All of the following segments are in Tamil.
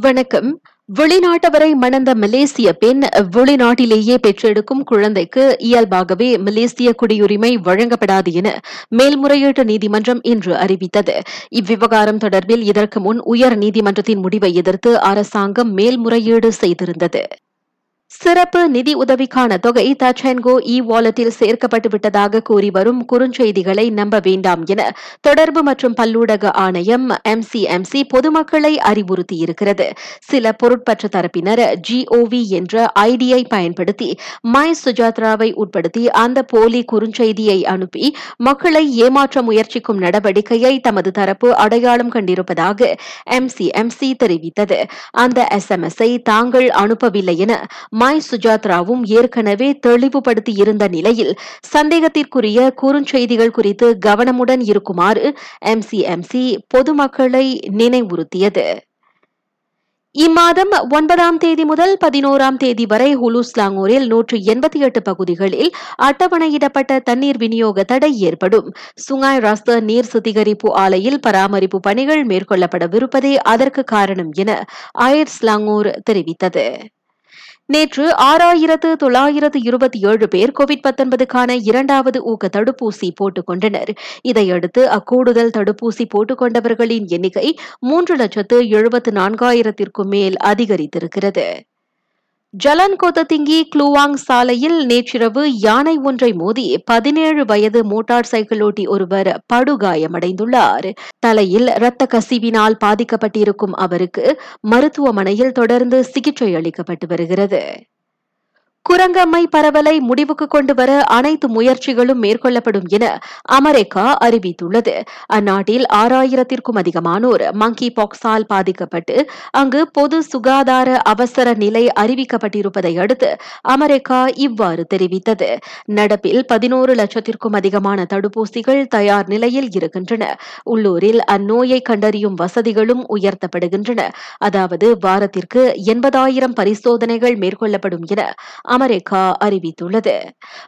வணக்கம். வெளிநாட்டவரை மணந்த மலேசிய பெண் வெளிநாட்டிலேயே பெற்றெடுக்கும் குழந்தைக்கு இயல்பாகவே மலேசிய குடியுரிமை வழங்கப்படாது என மேல்முறையீட்டு நீதிமன்றம் இன்று அறிவித்தது. இவ்விவகாரம் தொடர்பில் இதற்கு முன் உயர் நீதிமன்றத்தின் முடிவை எதிர்த்து அரசாங்கம் மேல்முறையீடு செய்திருந்தது. சிறப்பு நிதி உதவிக்கான தொகை தச்சென்கோ இ e வாலெட்டில் சேர்க்கப்பட்டு விட்டதாக கூறி வரும் குறுஞ்செய்திகளை நம்ப வேண்டாம் என தொடர்பு மற்றும் பல்லூடக ஆணையம் எம்சிஎம்சி பொதுமக்களை அறிவுறுத்தியிருக்கிறது சில பொருட்பற்ற தரப்பினர் ஜிஓவி என்ற ஐடியை பயன்படுத்தி மை சுஜாத்ராவை உட்படுத்தி அந்த போலி குறுஞ்செய்தியை அனுப்பி மக்களை ஏமாற்ற முயற்சிக்கும் நடவடிக்கையை தமது தரப்பு அடையாளம் கண்டிருப்பதாக எம்சிஎம்சி தெரிவித்தது. அந்த எஸ்எம்எஸ்ஐ தாங்கள் அனுப்பவில்லை என மாய் சுஜாத்ராவும் ஏற்கனவே தெளிவுபடுத்தி இருந்த நிலையில் சந்தேகத்திற்குரிய குறுஞ்செய்திகள் குறித்து கவனமுடன் இருக்குமாறு எம்சிஎம்சி பொதுமக்களை நினைவுறுத்தியது. இம்மாதம் ஒன்பதாம் தேதி முதல் பதினோராம் தேதி வரை ஹுலுஸ்லாங்கூரில் நூற்று எண்பத்தி எட்டு பகுதிகளில் அட்டவணையிடப்பட்ட தண்ணீர் விநியோக தடை ஏற்படும். சுங்காய் ராஸ்த நீர் சுத்திகரிப்பு ஆலையில் பராமரிப்பு பணிகள் மேற்கொள்ளப்படவிருப்பதே அதற்கு காரணம் என அயர்ஸ்லாங்கூர் தெரிவித்தது. நேற்று ஆறாயிரத்து தொள்ளாயிரத்து இருபத்தி ஏழு பேர் கோவிட் பத்தொன்பதுக்கான இரண்டாவது ஊக்க தடுப்பூசி போட்டுக் கொண்டனர். இதையடுத்து அக்கூடுதல் தடுப்பூசி போட்டுக் கொண்டவர்களின் எண்ணிக்கை மூன்று லட்சத்து எழுபத்து நான்காயிரத்திற்கும் மேல் அதிகரித்திருக்கிறது. ஜலன் கோத்தத்திங்கி க்ளூவாங் சாலையில் நேற்றிரவு யானை ஒன்றை மோதி பதினேழு வயது மோட்டார் சைக்கிளோட்டி ஒருவர் படுகாயமடைந்துள்ளார். தலையில் இரத்த கசிவினால் பாதிக்கப்பட்டிருக்கும் அவருக்கு மருத்துவமனையில் தொடர்ந்து சிகிச்சை அளிக்கப்பட்டு வருகிறது. குரங்கம்மை பரவலை முடிவுக்கு கொண்டு வர அனைத்து முயற்சிகளும் மேற்கொள்ளப்படும் என அமெரிக்கா அறிவித்துள்ளது. அந்நாட்டில் ஆறாயிரத்திற்கும் அதிகமானோர் மங்கி பாக்ஸால் பாதிக்கப்பட்டு அங்கு பொது சுகாதார அவசர நிலை அறிவிக்கப்பட்டிருப்பதை அடுத்து அமெரிக்கா இவ்வாறு தெரிவித்தது. நடப்பில் பதினோரு லட்சத்திற்கும் அதிகமான தடுப்பூசிகள் தயார் நிலையில் இருக்கின்றன. உள்ளூரில் அந்நோயை கண்டறியும் வசதிகளும் உயர்த்தப்படுகின்றன. அதாவது வாரத்திற்கு எண்பதாயிரம் பரிசோதனைகள் மேற்கொள்ளப்படும் என அமெரிக்கா அறிவித்துள்ளது.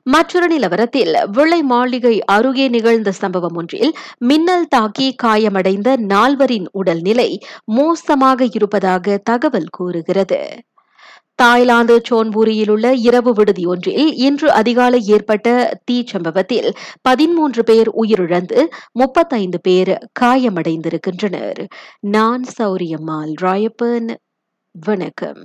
மற்றொரு நிலவரத்தில் வெள்ளை மாளிகை அருகே நிகழ்ந்த சம்பவம் ஒன்றில் மின்னல் தாக்கி காயமடைந்த நால்வரின் உடல்நிலை மோசமாக இருப்பதாக தகவல் கூறுகிறது. தாய்லாந்து சோன்பூரியில் உள்ள இரவு விடுதி ஒன்றில் இன்று அதிகாலை ஏற்பட்ட தீ சம்பவத்தில் பதிமூன்று பேர் உயிரிழந்து முப்பத்தைந்து பேர் காயமடைந்திருக்கின்றனர். நான் சௌரியம்மாள் ராயப்பன். வணக்கம்.